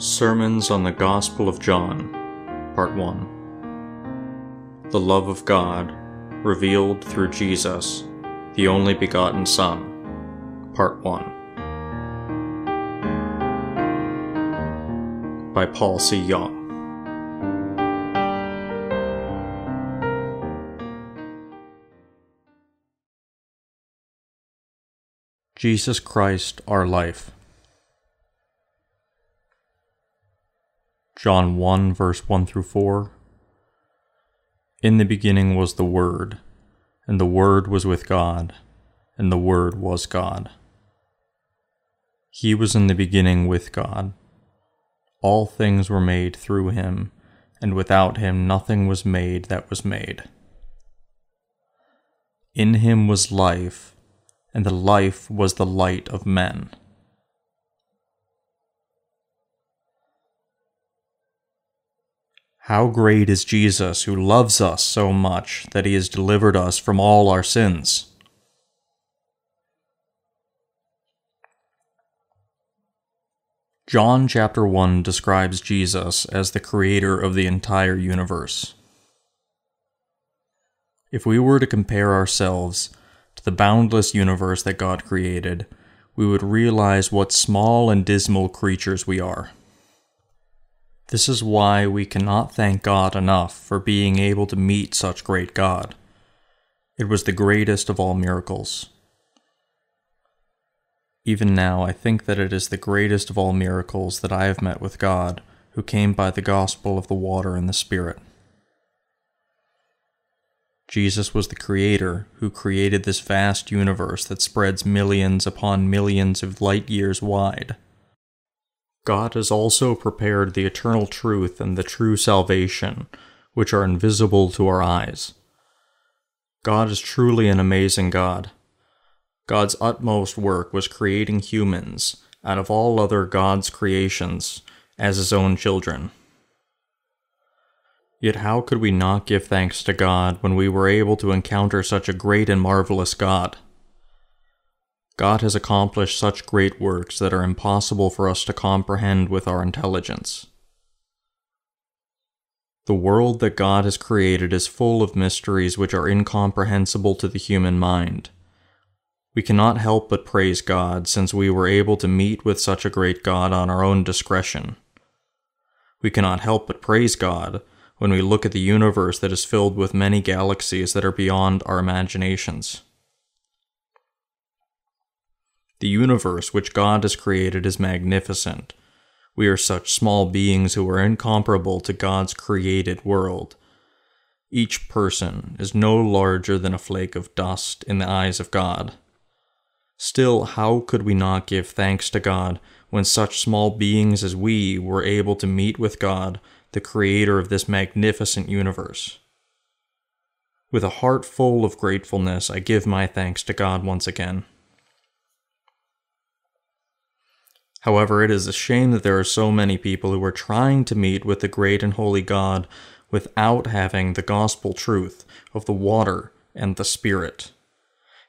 Sermons on the Gospel of John, Part 1 The Love of God, revealed through Jesus, the only begotten Son, Part 1 by Paul C. Jong. Jesus Christ, our life. John 1, verse 1 through 4. In the beginning was the Word, and the Word was with God, and the Word was God. He was in the beginning with God. All things were made through him, and without him nothing was made that was made. In him was life, and the life was the light of men. How great is Jesus who loves us so much that he has delivered us from all our sins. John chapter 1 describes Jesus as the creator of the entire universe. If we were to compare ourselves to the boundless universe that God created, we would realize what small and dismal creatures we are. This is why we cannot thank God enough for being able to meet such great God. It was the greatest of all miracles. Even now, I think that it is the greatest of all miracles that I have met with God, who came by the gospel of the water and the Spirit. Jesus was the Creator who created this vast universe that spreads millions upon millions of light years wide. God has also prepared the eternal truth and the true salvation, which are invisible to our eyes. God is truly an amazing God. God's utmost work was creating humans out of all other God's creations as his own children. Yet how could we not give thanks to God when we were able to encounter such a great and marvelous God? God has accomplished such great works that are impossible for us to comprehend with our intelligence. The world that God has created is full of mysteries which are incomprehensible to the human mind. We cannot help but praise God since we were able to meet with such a great God on our own discretion. We cannot help but praise God when we look at the universe that is filled with many galaxies that are beyond our imaginations. The universe which God has created is magnificent. We are such small beings who are incomparable to God's created world. Each person is no larger than a flake of dust in the eyes of God. Still, how could we not give thanks to God when such small beings as we were able to meet with God, the creator of this magnificent universe? With a heart full of gratefulness, I give my thanks to God once again. However, it is a shame that there are so many people who are trying to meet with the great and holy God without having the gospel truth of the water and the Spirit.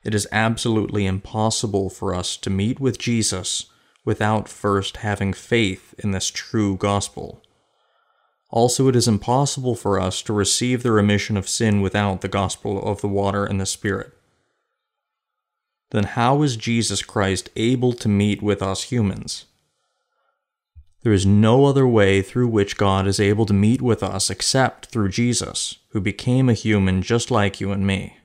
It is absolutely impossible for us to meet with Jesus without first having faith in this true gospel. Also, it is impossible for us to receive the remission of sin without the gospel of the water and the Spirit. Then, how is Jesus Christ able to meet with us humans? There is no other way through which God is able to meet with us except through Jesus, who became a human just like you and me.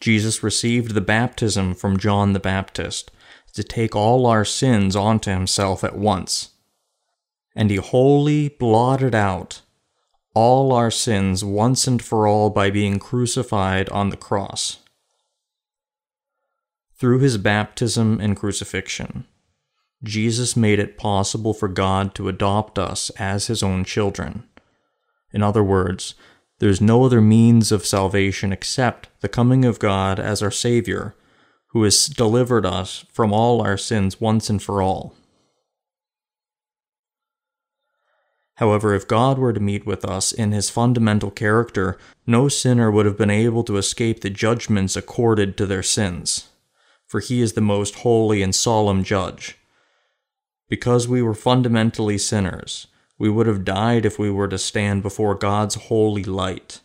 Jesus received the baptism from John the Baptist to take all our sins onto himself at once. And he wholly blotted out all our sins once and for all by being crucified on the cross. Through his baptism and crucifixion, Jesus made it possible for God to adopt us as his own children. In other words, there's no other means of salvation except the coming of God as our Savior, who has delivered us from all our sins once and for all. However, if God were to meet with us in his fundamental character, no sinner would have been able to escape the judgments accorded to their sins, for he is the most holy and solemn judge Because we were fundamentally sinners, we would have died if we were to stand before God's holy light.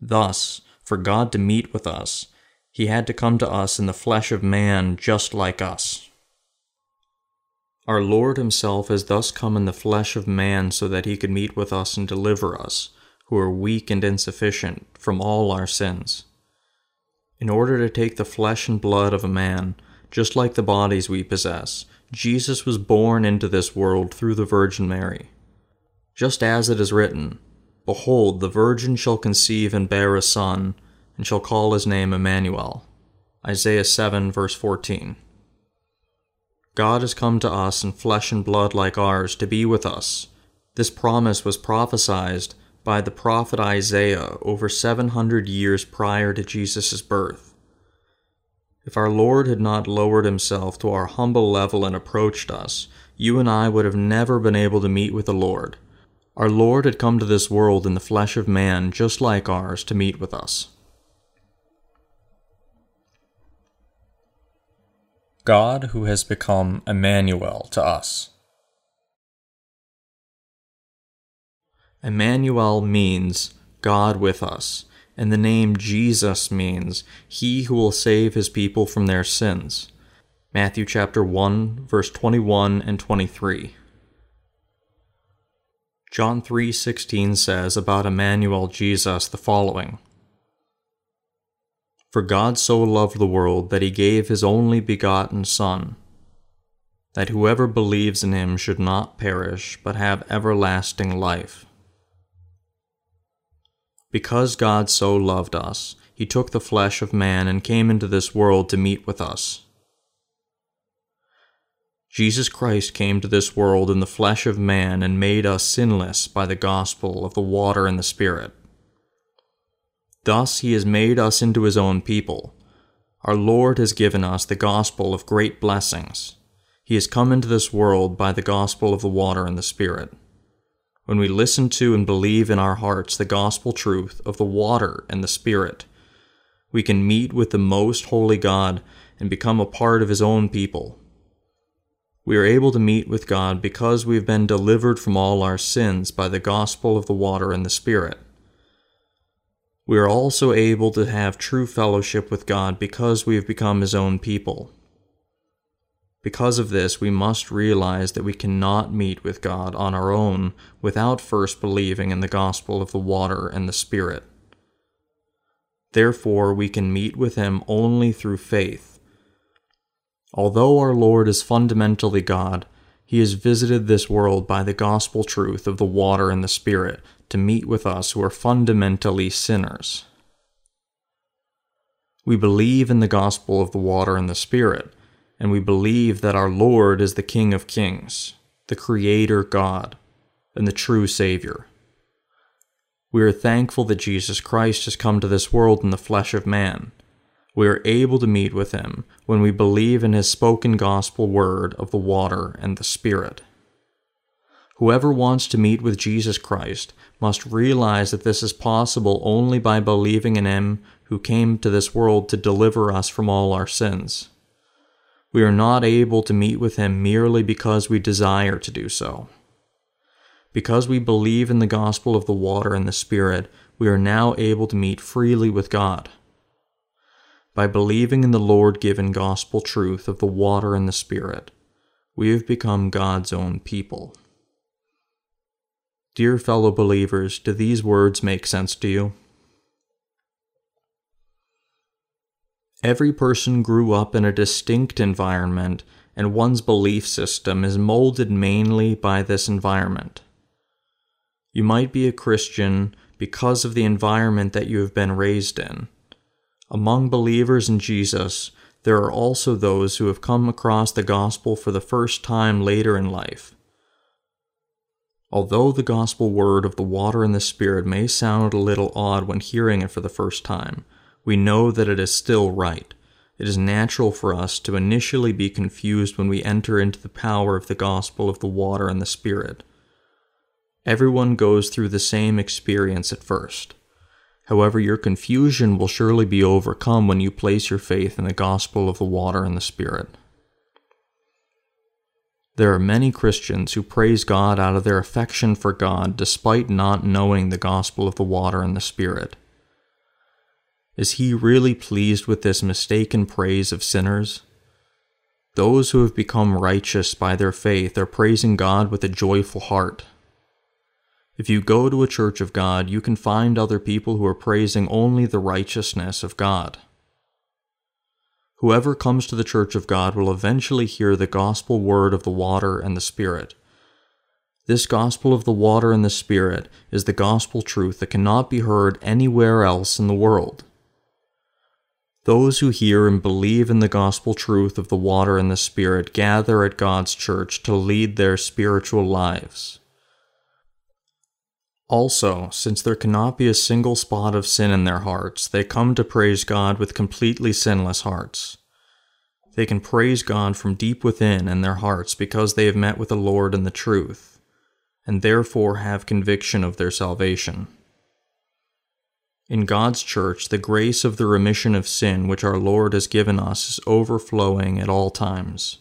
Thus, for God to meet with us, he had to come to us in the flesh of man just like us. Our Lord himself has thus come in the flesh of man so that he could meet with us and deliver us, who are weak and insufficient, from all our sins. In order to take the flesh and blood of a man, just like the bodies we possess, Jesus was born into this world through the Virgin Mary. Just as it is written, Behold, the Virgin shall conceive and bear a son, and shall call his name Emmanuel. Isaiah 7, verse 14. God has come to us in flesh and blood like ours to be with us. This promise was prophesied by the prophet Isaiah over 700 years prior to Jesus' birth. If our Lord had not lowered himself to our humble level and approached us, you and I would have never been able to meet with the Lord. Our Lord had come to this world in the flesh of man just like ours to meet with us. God who has become Emmanuel to us. Emmanuel means God with us, and the name Jesus means He who will save His people from their sins. Matthew chapter 1, verse 21 and 23. John 3:16 says about Emmanuel Jesus the following: for God so loved the world that he gave his only begotten Son, that whoever believes in him should not perish, but have everlasting life. Because God so loved us, he took the flesh of man and came into this world to meet with us. Jesus Christ came to this world in the flesh of man and made us sinless by the gospel of the water and the Spirit. Thus he has made us into his own people. Our Lord has given us the gospel of great blessings. He has come into this world by the gospel of the water and the Spirit. When we listen to and believe in our hearts the gospel truth of the water and the Spirit, we can meet with the most holy God and become a part of his own people. We are able to meet with God because we have been delivered from all our sins by the gospel of the water and the Spirit we are also able to have true fellowship with God because we have become His own people. Because of this, we must realize that we cannot meet with God on our own without first believing in the gospel of the water and the Spirit. Therefore, we can meet with Him only through faith. Although our Lord is fundamentally God, He has visited this world by the gospel truth of the water and the Spirit to meet with us who are fundamentally sinners. We believe in the gospel of the water and the Spirit, and we believe that our Lord is the King of kings, the Creator God, and the true Savior. We are thankful that Jesus Christ has come to this world in the flesh of man. We are able to meet with him when we believe in his spoken gospel word of the water and the Spirit. Whoever wants to meet with Jesus Christ must realize that this is possible only by believing in Him who came to this world to deliver us from all our sins. We are not able to meet with Him merely because we desire to do so. Because we believe in the gospel of the water and the Spirit, we are now able to meet freely with God. By believing in the Lord given gospel truth of the water and the Spirit, we have become God's own people. Dear fellow believers, do these words make sense to you? Every person grew up in a distinct environment, and one's belief system is molded mainly by this environment. You might be a Christian because of the environment that you have been raised in. Among believers in Jesus, there are also those who have come across the gospel for the first time later in life. Although the gospel word of the water and the Spirit may sound a little odd when hearing it for the first time, we know that it is still right. It is natural for us to initially be confused when we enter into the power of the gospel of the water and the Spirit. Everyone goes through the same experience at first. However, your confusion will surely be overcome when you place your faith in the gospel of the water and the Spirit. There are many Christians who praise God out of their affection for God despite not knowing the gospel of the water and the Spirit. Is He really pleased with this mistaken praise of sinners? Those who have become righteous by their faith are praising God with a joyful heart. If you go to a church of God, you can find other people who are praising only the righteousness of God. Whoever comes to the church of God will eventually hear the gospel word of the water and the Spirit. This gospel of the water and the Spirit is the gospel truth that cannot be heard anywhere else in the world. Those who hear and believe in the gospel truth of the water and the Spirit gather at God's church to lead their spiritual lives. Also, since there cannot be a single spot of sin in their hearts, they come to praise God with completely sinless hearts. They can praise God from deep within in their hearts because they have met with the Lord and the truth, and therefore have conviction of their salvation. In God's church, the grace of the remission of sin which our Lord has given us is overflowing at all times.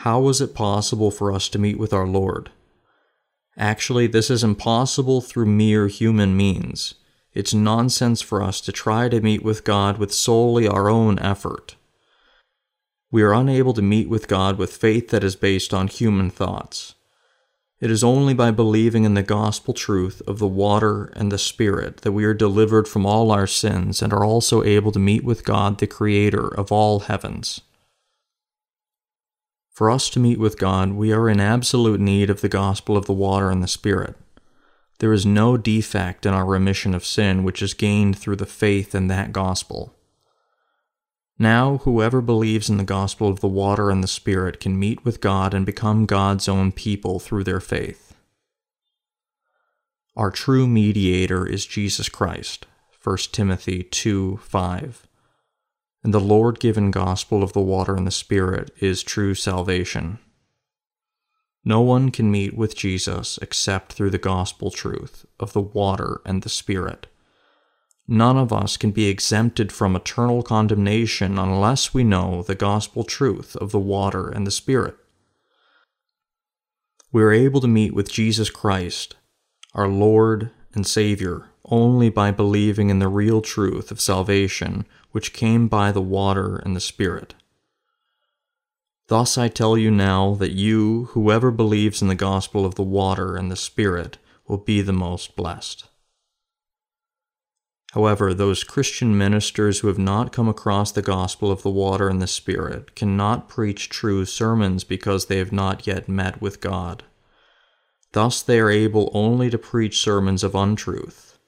How was it possible for us to meet with our Lord? Actually, this is impossible through mere human means. It's nonsense for us to try to meet with God with solely our own effort. We are unable to meet with God with faith that is based on human thoughts. It is only by believing in the gospel truth of the water and the Spirit that we are delivered from all our sins and are also able to meet with God, the Creator of all heavens. For us to meet with God, we are in absolute need of the gospel of the water and the Spirit. There is no defect in our remission of sin which is gained through the faith in that gospel. Now, whoever believes in the gospel of the water and the Spirit can meet with God and become God's own people through their faith. Our true mediator is Jesus Christ. 1 Timothy 2 5 and the Lord given gospel of the water and the Spirit is true salvation. No one can meet with Jesus except through the gospel truth of the water and the Spirit. None of us can be exempted from eternal condemnation unless we know the gospel truth of the water and the Spirit. We are able to meet with Jesus Christ, our Lord and Savior, only by believing in the real truth of salvation which came by the water and the Spirit. Thus I tell you now that you, whoever believes in the gospel of the water and the Spirit, will be the most blessed. However, those Christian ministers who have not come across the gospel of the water and the Spirit cannot preach true sermons because they have not yet met with God. Thus they are able only to preach sermons of untruth.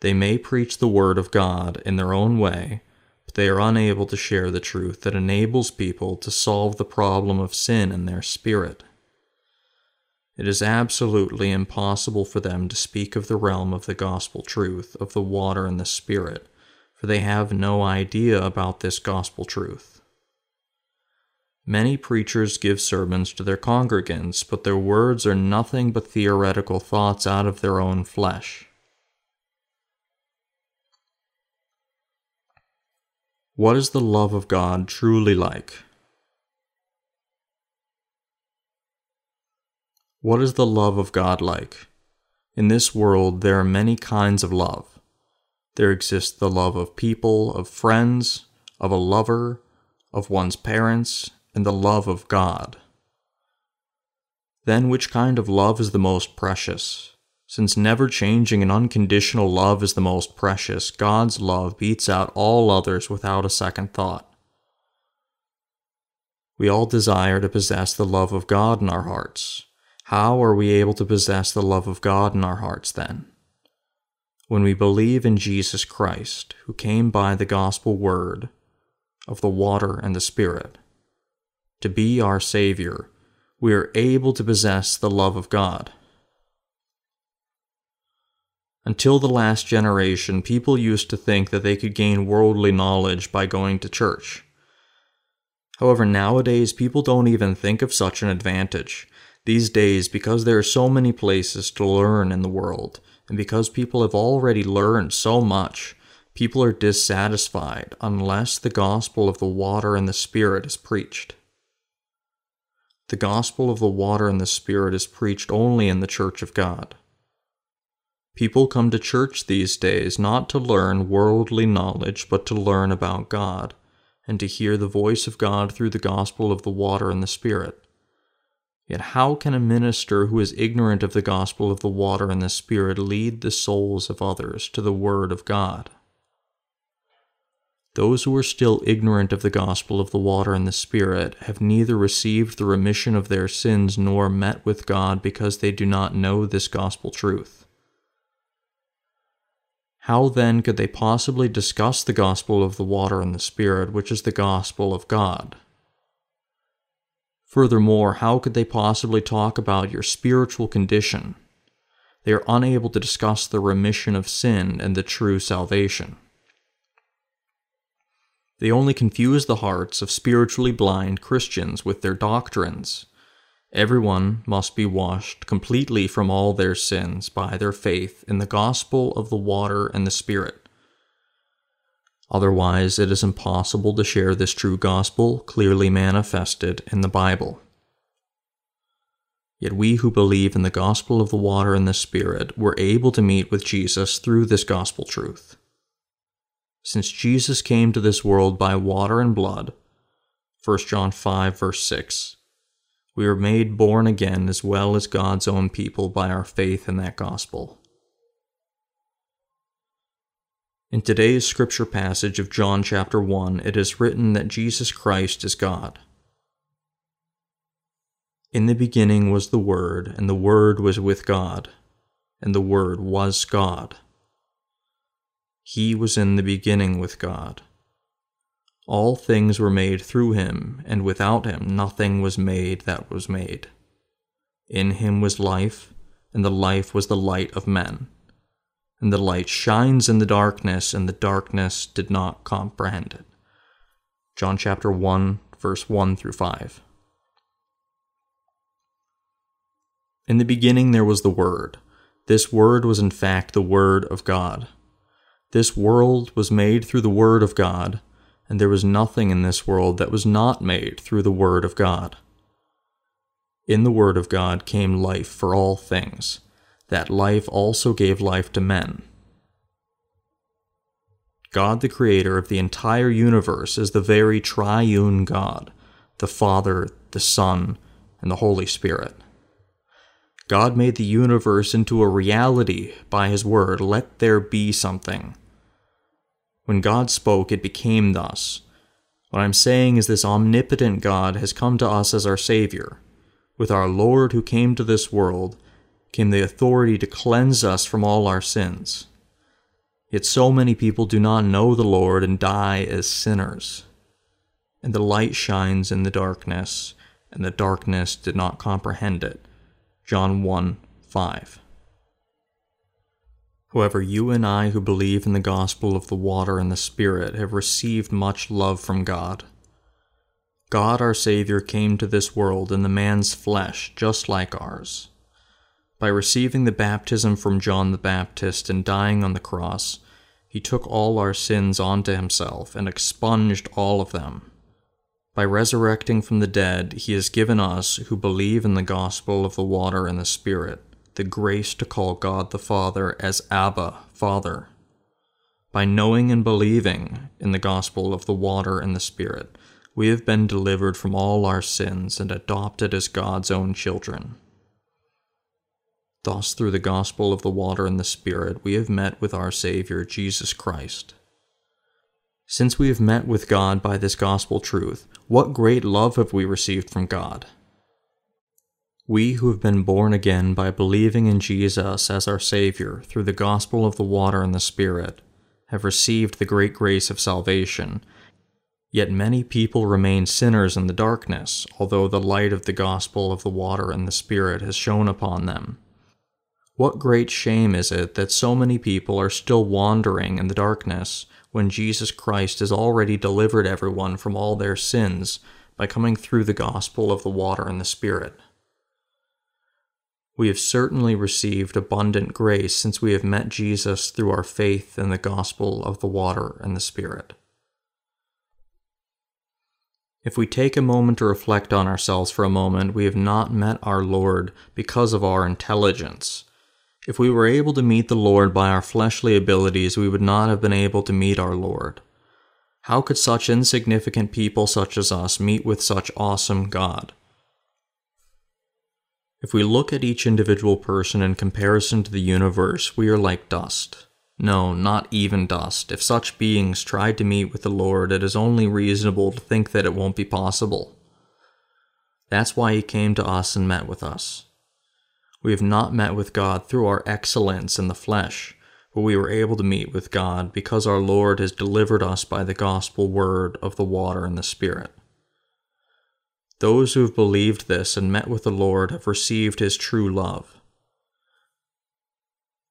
They may preach the word of God in their own way, but they are unable to share the truth that enables people to solve the problem of sin in their spirit. It is absolutely impossible for them to speak of the realm of the gospel truth of the water and the spirit, for they have no idea about this gospel truth. Many preachers give sermons to their congregants, but their words are nothing but theoretical thoughts out of their own flesh. What is the love of God truly like? What is the love of God like? In this world, there are many kinds of love. There exists the love of people, of friends, of a lover, of one's parents, and the love of God. Then, which kind of love is the most precious? Since never changing and unconditional love is the most precious, God's love beats out all others without a second thought. We all desire to possess the love of God in our hearts. How are we able to possess the love of God in our hearts then? When we believe in Jesus Christ, who came by the gospel word of the water and the Spirit, to be our Savior, we are able to possess the love of God. Until the last generation, people used to think that they could gain worldly knowledge by going to church. However, nowadays, people don't even think of such an advantage. These days, because there are so many places to learn in the world, and because people have already learned so much, people are dissatisfied unless the gospel of the water and the Spirit is preached. The gospel of the water and the Spirit is preached only in the church of God. People come to church these days not to learn worldly knowledge, but to learn about God, and to hear the voice of God through the gospel of the water and the Spirit. Yet how can a minister who is ignorant of the gospel of the water and the Spirit lead the souls of others to the Word of God? Those who are still ignorant of the gospel of the water and the Spirit have neither received the remission of their sins nor met with God because they do not know this gospel truth. How then could they possibly discuss the gospel of the water and the Spirit, which is the gospel of God? Furthermore, how could they possibly talk about your spiritual condition? They are unable to discuss the remission of sin and the true salvation. They only confuse the hearts of spiritually blind Christians with their doctrines. Everyone must be washed completely from all their sins by their faith in the gospel of the water and the Spirit. Otherwise, it is impossible to share this true gospel clearly manifested in the Bible. Yet we who believe in the gospel of the water and the Spirit were able to meet with Jesus through this gospel truth. Since Jesus came to this world by water and blood, 1 John 5, verse 6, we are made born again as well as God's own people by our faith in that gospel. In today's scripture passage of John chapter 1, it is written that Jesus Christ is God. In the beginning was the Word, and the Word was with God, and the Word was God. He was in the beginning with God. All things were made through him, and without him nothing was made that was made. In him was life, and the life was the light of men. And the light shines in the darkness, and the darkness did not comprehend it. John chapter 1, verse 1 through 5. In the beginning there was the Word. This Word was in fact the Word of God. This world was made through the Word of God, and there was nothing in this world that was not made through the Word of God. In the Word of God came life for all things. That life also gave life to men. God, the Creator of the entire universe, is the very triune God, the Father, the Son, and the Holy Spirit. God made the universe into a reality by His word, let there be something. When God spoke, it became thus. What I'm saying is this omnipotent God has come to us as our Savior. With our Lord who came to this world, came the authority to cleanse us from all our sins. Yet so many people do not know the Lord and die as sinners. And the light shines in the darkness, and the darkness did not comprehend it. John 1 5. However, you and I who believe in the gospel of the water and the Spirit have received much love from God. God our Savior came to this world in the man's flesh, just like ours. By receiving the baptism from John the Baptist and dying on the cross, he took all our sins onto himself and expunged all of them. By resurrecting from the dead, he has given us, who believe in the gospel of the water and the Spirit, the grace to call God the Father as Abba, Father. By knowing and believing in the gospel of the water and the Spirit, we have been delivered from all our sins and adopted as God's own children. Thus, through the gospel of the water and the Spirit, we have met with our Savior, Jesus Christ. Since we have met with God by this gospel truth, what great love have we received from God? We who have been born again by believing in Jesus as our Savior through the gospel of the water and the Spirit have received the great grace of salvation. Yet many people remain sinners in the darkness, although the light of the gospel of the water and the Spirit has shone upon them. What great shame is it that so many people are still wandering in the darkness when Jesus Christ has already delivered everyone from all their sins by coming through the gospel of the water and the Spirit. We have certainly received abundant grace since we have met Jesus through our faith in the gospel of the water and the Spirit. If we take a moment to reflect on ourselves for a moment, we have not met our Lord because of our intelligence. If we were able to meet the Lord by our fleshly abilities, we would not have been able to meet our Lord. How could such insignificant people such as us meet with such awesome God? If we look at each individual person in comparison to the universe, we are like dust. No, not even dust. If such beings tried to meet with the Lord, it is only reasonable to think that it won't be possible. That's why He came to us and met with us. We have not met with God through our excellence in the flesh, but we were able to meet with God because our Lord has delivered us by the gospel word of the water and the Spirit. Those who have believed this and met with the Lord have received his true love.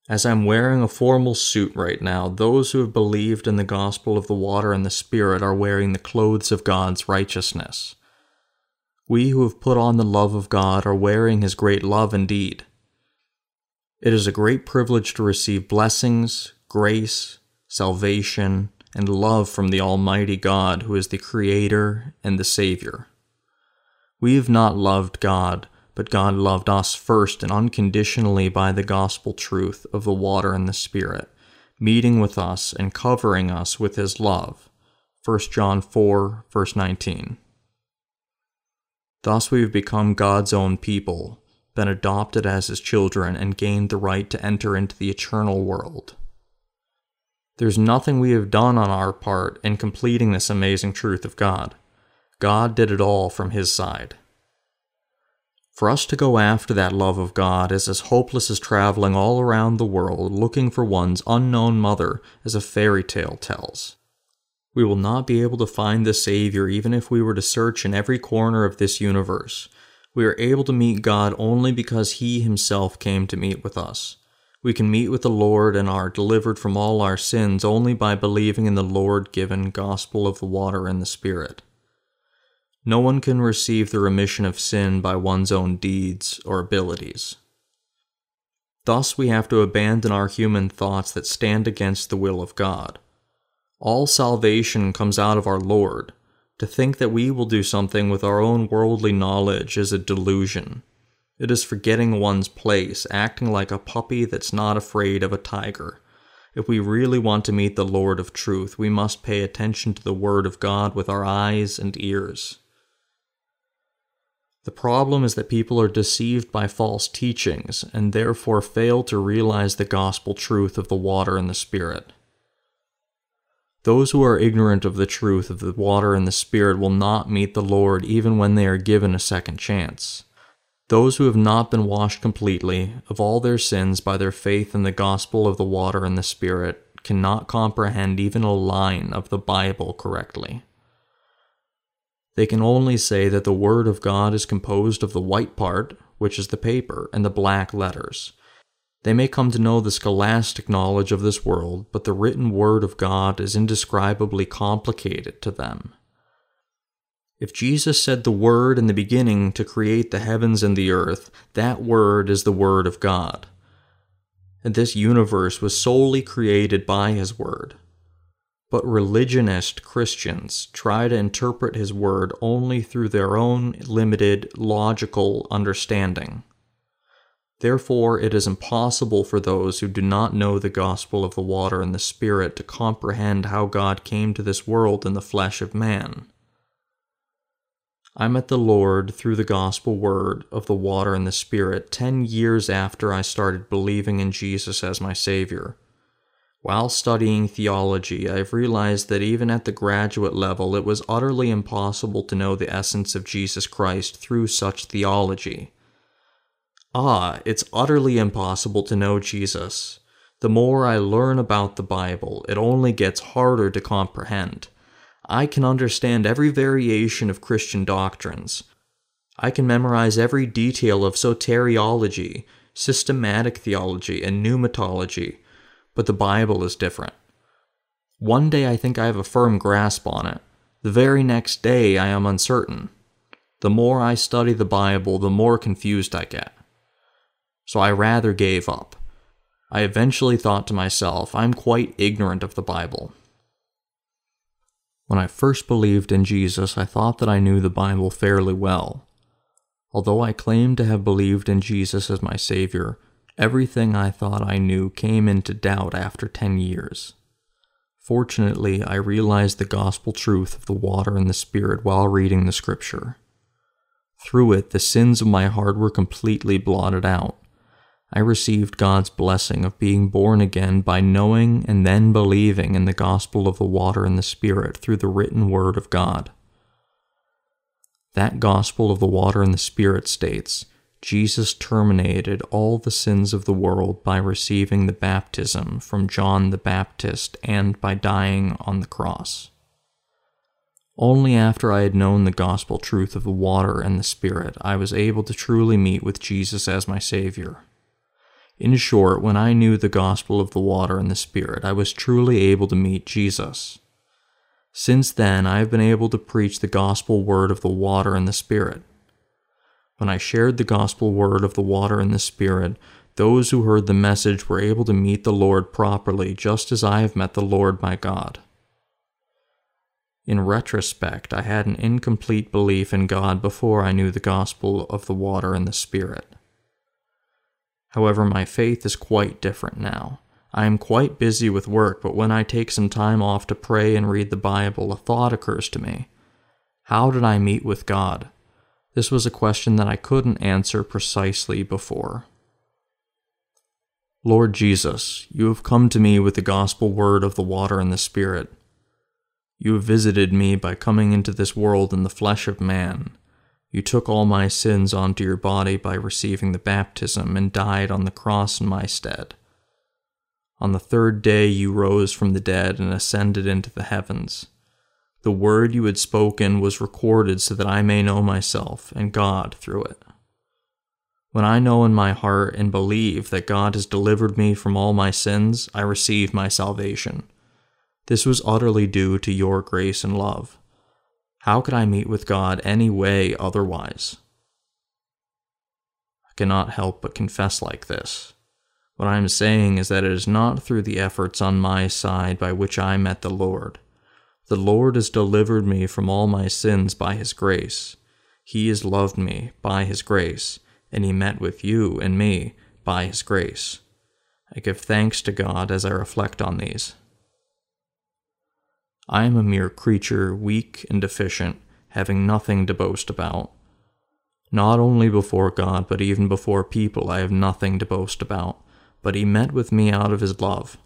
As I'm wearing a formal suit right now, those who have believed in the gospel of the water and the Spirit are wearing the clothes of God's righteousness. We who have put on the love of God are wearing his great love indeed. It is a great privilege to receive blessings, grace, salvation, and love from the Almighty God who is the Creator and the Savior. We have not loved God, but God loved us first and unconditionally by the gospel truth of the water and the Spirit, meeting with us and covering us with His love. 1 John 4, verse 19. Thus we have become God's own people, been adopted as His children, and gained the right to enter into the eternal world. There's nothing we have done on our part in completing this amazing truth of God. God did it all from His side. For us to go after that love of God is as hopeless as traveling all around the world looking for one's unknown mother, as a fairy tale tells. We will not be able to find the Savior even if we were to search in every corner of this universe. We are able to meet God only because He Himself came to meet with us. We can meet with the Lord and are delivered from all our sins only by believing in the Lord given gospel of the water and the Spirit. No one can receive the remission of sin by one's own deeds or abilities. Thus, we have to abandon our human thoughts that stand against the will of God. All salvation comes out of our Lord. To think that we will do something with our own worldly knowledge is a delusion. It is forgetting one's place, acting like a puppy that's not afraid of a tiger. If we really want to meet the Lord of truth, we must pay attention to the Word of God with our eyes and ears. The problem is that people are deceived by false teachings and therefore fail to realize the gospel truth of the water and the Spirit. Those who are ignorant of the truth of the water and the Spirit will not meet the Lord even when they are given a second chance. Those who have not been washed completely of all their sins by their faith in the gospel of the water and the Spirit cannot comprehend even a line of the Bible correctly. They can only say that the Word of God is composed of the white part, which is the paper, and the black letters. They may come to know the scholastic knowledge of this world, but the written Word of God is indescribably complicated to them. If Jesus said the Word in the beginning to create the heavens and the earth, that Word is the Word of God. And this universe was solely created by His Word. But religionist Christians try to interpret his word only through their own limited logical understanding. Therefore, it is impossible for those who do not know the gospel of the water and the Spirit to comprehend how God came to this world in the flesh of man. I met the Lord through the gospel word of the water and the Spirit ten years after I started believing in Jesus as my Savior. While studying theology, I've realized that even at the graduate level, it was utterly impossible to know the essence of Jesus Christ through such theology. Ah, it's utterly impossible to know Jesus. The more I learn about the Bible, it only gets harder to comprehend. I can understand every variation of Christian doctrines. I can memorize every detail of soteriology, systematic theology, and pneumatology but the Bible is different. One day I think I have a firm grasp on it. The very next day I am uncertain. The more I study the Bible, the more confused I get. So I rather gave up. I eventually thought to myself, I'm quite ignorant of the Bible. When I first believed in Jesus, I thought that I knew the Bible fairly well. Although I claimed to have believed in Jesus as my Savior, everything I thought I knew came into doubt after 10 years. Fortunately, I realized the gospel truth of the water and the Spirit while reading the Scripture. Through it, the sins of my heart were completely blotted out. I received God's blessing of being born again by knowing and then believing in the gospel of the water and the Spirit through the written word of God. That gospel of the water and the Spirit states Jesus terminated all the sins of the world by receiving the baptism from John the Baptist and by dying on the cross. Only after I had known the gospel truth of the water and the Spirit, I was able to truly meet with Jesus as my Savior. In short, when I knew the gospel of the water and the Spirit, I was truly able to meet Jesus. Since then, I have been able to preach the gospel word of the water and the Spirit. When I shared the gospel word of the water and the Spirit, those who heard the message were able to meet the Lord properly, just as I have met the Lord my God. In retrospect, I had an incomplete belief in God before I knew the gospel of the water and the Spirit. However, my faith is quite different now. I am quite busy with work, but when I take some time off to pray and read the Bible, a thought occurs to me. How did I meet with God? This was a question that I couldn't answer precisely before. Lord Jesus, you have come to me with the gospel word of the water and the Spirit. You have visited me by coming into this world in the flesh of man. You took all my sins onto your body by receiving the baptism and died on the cross in my stead. On the third day you rose from the dead and ascended into the heavens. The word you had spoken was recorded so that I may know myself and God through it. When I know in my heart and believe that God has delivered me from all my sins, I receive my salvation. This was utterly due to your grace and love. How could I meet with God any way otherwise? I cannot help but confess like this. What I am saying is that it is not through the efforts on my side by which I met the Lord. The Lord has delivered me from all my sins by His grace. He has loved me by His grace, and He met with you and me by His grace. I give thanks to God as I reflect on these. I am a mere creature, weak and deficient, having nothing to boast about. Not only before God, but even before people, I have nothing to boast about, but He met with me out of His love.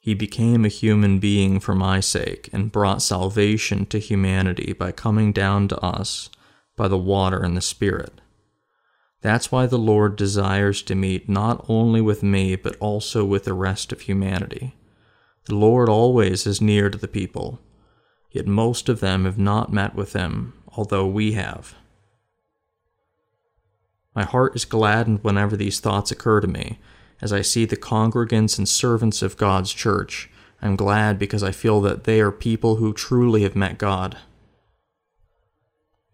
He became a human being for my sake and brought salvation to humanity by coming down to us by the water and the Spirit. That's why the Lord desires to meet not only with me, but also with the rest of humanity. The Lord always is near to the people, yet most of them have not met with him, although we have. My heart is gladdened whenever these thoughts occur to me, as I see the congregants and servants of God's church. I'm glad because I feel that they are people who truly have met God.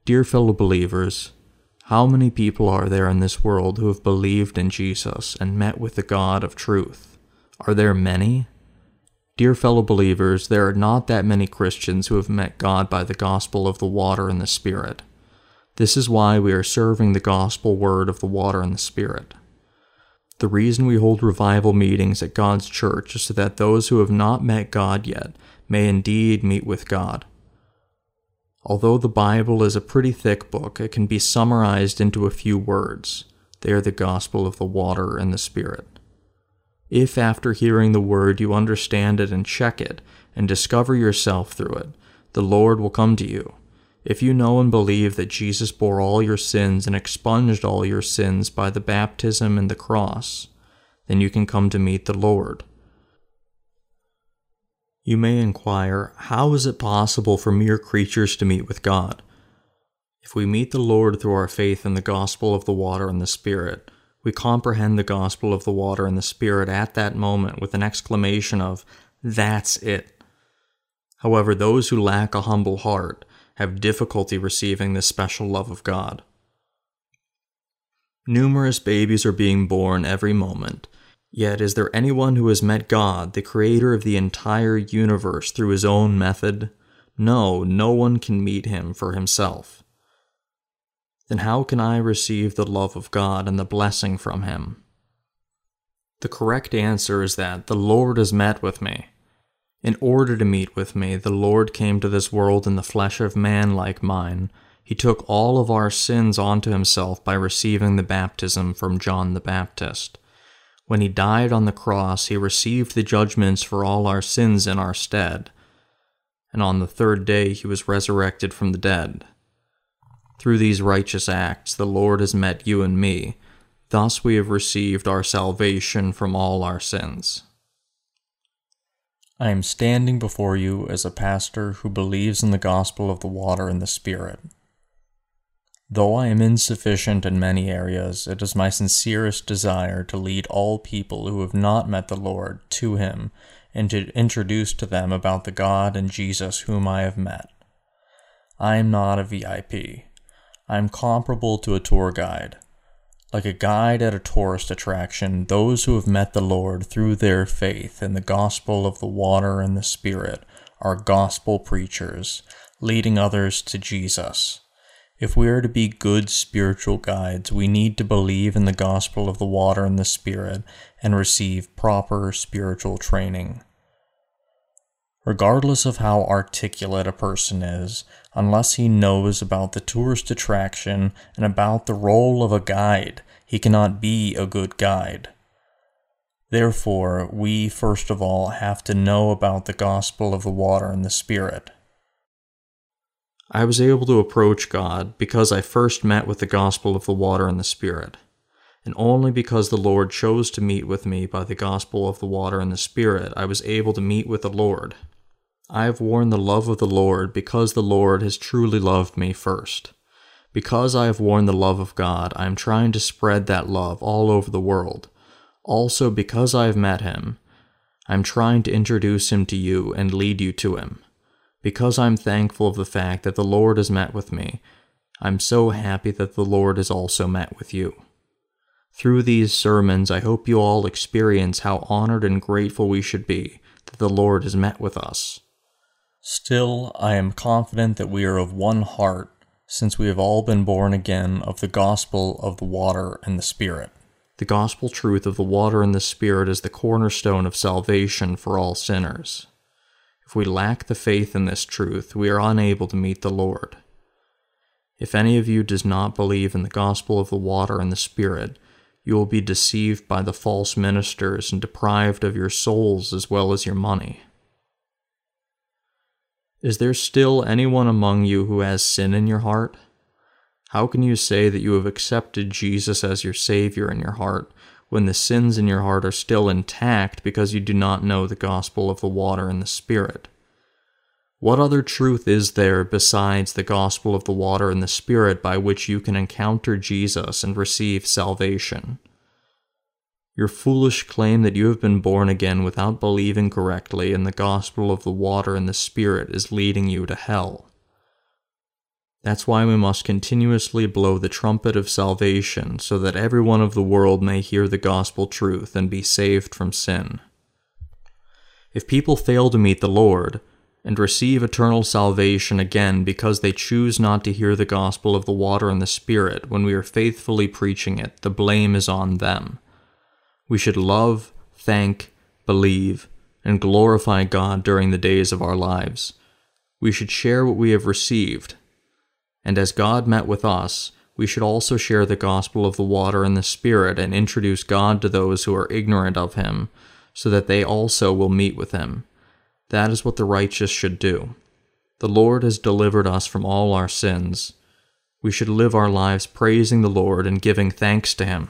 Dear fellow believers, how many people are there in this world who have believed in Jesus and met with the God of truth? Are there many? Dear fellow believers, there are not that many Christians who have met God by the gospel of the water and the Spirit. This is why we are serving the gospel word of the water and the Spirit. The reason we hold revival meetings at God's church is so that those who have not met God yet may indeed meet with God. Although the Bible is a pretty thick book, it can be summarized into a few words. They are the gospel of the water and the Spirit. If after hearing the word you understand it and check it, and discover yourself through it, the Lord will come to you. If you know and believe that Jesus bore all your sins and expunged all your sins by the baptism and the cross, then you can come to meet the Lord. You may inquire, how is it possible for mere creatures to meet with God? If we meet the Lord through our faith in the gospel of the water and the Spirit, we comprehend the gospel of the water and the Spirit at that moment with an exclamation of, That's it. However, those who lack a humble heart have difficulty receiving this special love of God. Numerous babies are being born every moment, Yet is there anyone who has met God, the creator of the entire universe, through his own method? No, no one can meet him for himself. Then how can I receive the love of God and the blessing from him? The correct answer is that the Lord has met with me. In order to meet with me, the Lord came to this world in the flesh of man like mine. He took all of our sins onto himself by receiving the baptism from John the Baptist. When he died on the cross, he received the judgments for all our sins in our stead. And on the third day, he was resurrected from the dead. Through these righteous acts, the Lord has met you and me. Thus we have received our salvation from all our sins. I am standing before you as a pastor who believes in the gospel of the water and the Spirit. Though I am insufficient in many areas, it is my sincerest desire to lead all people who have not met the Lord to Him and to introduce to them about the God and Jesus whom I have met. I am not a VIP. I am comparable to a tour guide. Like a guide at a tourist attraction, those who have met the Lord through their faith in the gospel of the water and the Spirit are gospel preachers, leading others to Jesus. If we are to be good spiritual guides, we need to believe in the gospel of the water and the Spirit and receive proper spiritual training. Regardless of how articulate a person is, unless he knows about the tourist attraction and about the role of a guide, he cannot be a good guide. Therefore, we first of all have to know about the gospel of the water and the Spirit. I was able to approach God because I first met with the gospel of the water and the Spirit, and only because the Lord chose to meet with me by the gospel of the water and the Spirit, I was able to meet with the Lord. I have worn the love of the Lord because the Lord has truly loved me first. Because I have worn the love of God, I am trying to spread that love all over the world. Also, because I have met Him, I am trying to introduce Him to you and lead you to Him. Because I'm thankful of the fact that the Lord has met with me, I'm so happy that the Lord has also met with you. Through these sermons, I hope you all experience how honored and grateful we should be that the Lord has met with us. Still, I am confident that we are of one heart, since we have all been born again of the gospel of the water and the Spirit. The gospel truth of the water and the Spirit is the cornerstone of salvation for all sinners. If we lack the faith in this truth, we are unable to meet the Lord. If any of you does not believe in the gospel of the water and the Spirit, you will be deceived by the false ministers and deprived of your souls as well as your money. Is there still anyone among you who has sin in your heart? How can you say that you have accepted Jesus as your Savior in your heart when the sins in your heart are still intact because you do not know the gospel of the water and the Spirit? What other truth is there besides the gospel of the water and the Spirit by which you can encounter Jesus and receive salvation? Your foolish claim that you have been born again without believing correctly in the gospel of the water and the Spirit is leading you to hell. That's why we must continuously blow the trumpet of salvation so that everyone of the world may hear the gospel truth and be saved from sin. If people fail to meet the Lord, and receive eternal salvation again because they choose not to hear the gospel of the water and the Spirit when we are faithfully preaching it, the blame is on them. We should love, thank, believe, and glorify God during the days of our lives. We should share what we have received and as God met with us, we should also share the gospel of the water and the Spirit and introduce God to those who are ignorant of Him, so that they also will meet with Him. That is what the righteous should do. The Lord has delivered us from all our sins. We should live our lives praising the Lord and giving thanks to Him.